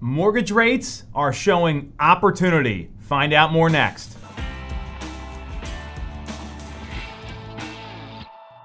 Mortgage rates are showing opportunity. Find out more next.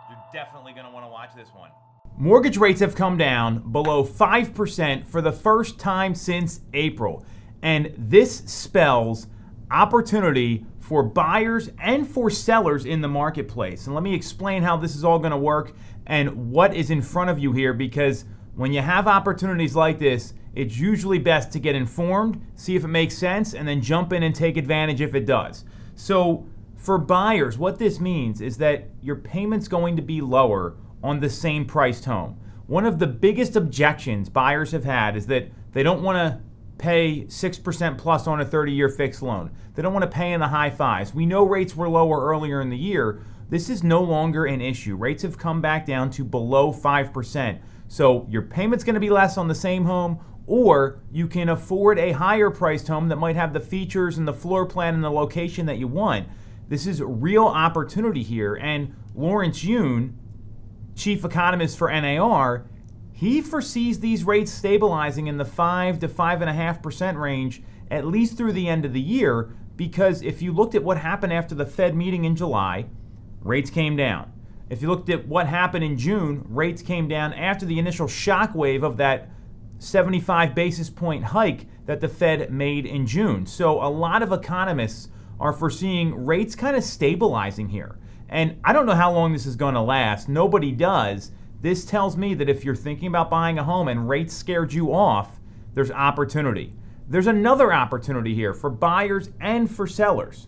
You're definitely going to want to watch this one. Mortgage rates have come down below 5% for the first time since April. And this spells opportunity for buyers and for sellers in the marketplace. And let me explain how this is all going to work and what is in front of you here because when you have opportunities like this, it's usually best to get informed, see if it makes sense, and then jump in and take advantage if it does. So, for buyers, what this means is that your payment's going to be lower on the same priced home. One of the biggest objections buyers have had is that they don't want to pay 6% plus on a 30 year fixed loan. They don't want to pay in the high fives. We know rates were lower earlier in the year. This is no longer an issue. Rates have come back down to below 5%. So your payment's to be less on the same home, or you can afford a higher priced home that might have the features and the floor plan and the location that you want. This is real opportunity here. And Lawrence Yun, chief economist for NAR, he foresees these rates stabilizing in the 5 to 5.5% range at least through the end of the year because if you looked at what happened after the Fed meeting in July, rates came down. If you looked at what happened in June, rates came down after the initial shock wave of that 75 basis point hike that the Fed made in June. So a lot of economists are foreseeing rates kind of stabilizing here. And I don't know how long this is going to last. Nobody does. This tells me that if you're thinking about buying a home and rates scared you off, there's opportunity. There's another opportunity here for buyers and for sellers.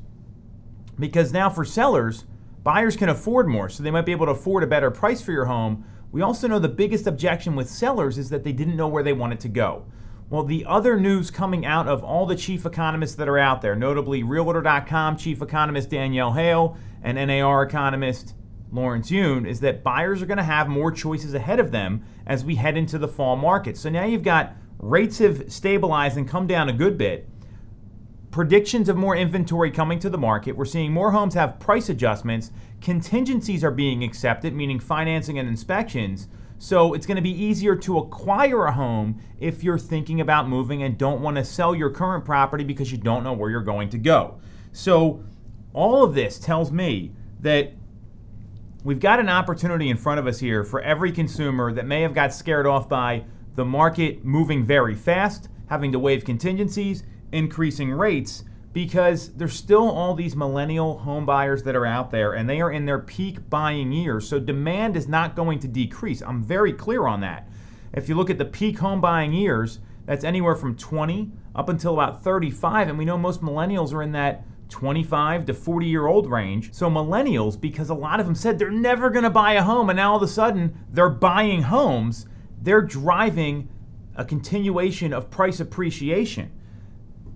Because now for sellers, buyers can afford more, so they might be able to afford a better price for your home. We also know the biggest objection with sellers is that they didn't know where they wanted to go. Well, the other news coming out of all the chief economists that are out there, notably Realtor.com chief economist Danielle Hale and NAR economist Lawrence Yun, is that buyers are going to have more choices ahead of them as we head into the fall market. So now you've got rates have stabilized and come down a good bit. Predictions of more inventory coming to the market. We're seeing more homes have price adjustments. Contingencies are being accepted, meaning financing and inspections. So it's going to be easier to acquire a home if you're thinking about moving and don't want to sell your current property because you don't know where you're going to go. So all of this tells me that we've got an opportunity in front of us here for every consumer that may have got scared off by the market moving very fast, having to waive contingencies, increasing rates, because there's still all these millennial home buyers that are out there and they are in their peak buying years. So demand is not going to decrease. I'm very clear on that. If you look at the peak home buying years, that's anywhere from 20 up until about 35. And we know most millennials are in that 25 to 40 year old range. So, millennials, because a lot of them said they're never going to buy a home, and now all of a sudden they're buying homes, they're driving a continuation of price appreciation.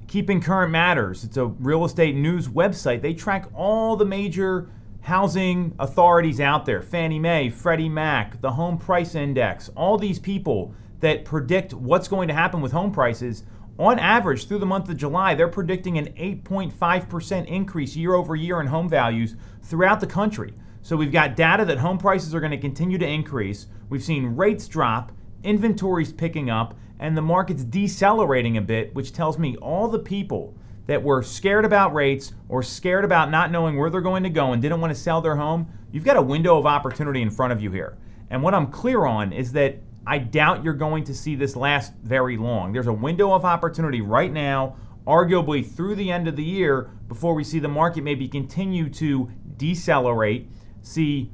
Keeping Current Matters, it's a real estate news website. They track all the major housing authorities out there Fannie Mae, Freddie Mac, the Home Price Index, all these people that predict what's going to happen with home prices on average, through the month of July, they're predicting an 8.5% increase year over year in home values throughout the country. So we've got data that home prices are going to continue to increase. We've seen rates drop, inventories picking up, and the market's decelerating a bit, which tells me all the people that were scared about rates or scared about not knowing where they're going to go and didn't want to sell their home, you've got a window of opportunity in front of you here. And what I'm clear on is that I doubt you're going to see this last very long. There's a window of opportunity right now, arguably through the end of the year, before we see the market maybe continue to decelerate, see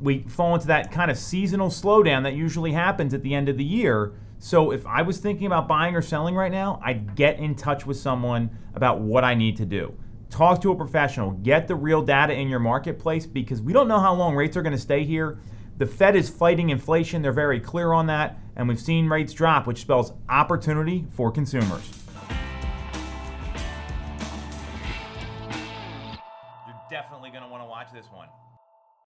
we fall into that kind of seasonal slowdown that usually happens at the end of the year. So if I was thinking about buying or selling right now, I'd get in touch with someone about what I need to do. Talk to a professional, get the real data in your marketplace because we don't know how long rates are going to stay here. The Fed is fighting inflation. They're very clear on that. And we've seen rates drop, which spells opportunity for consumers. You're definitely going to want to watch this one.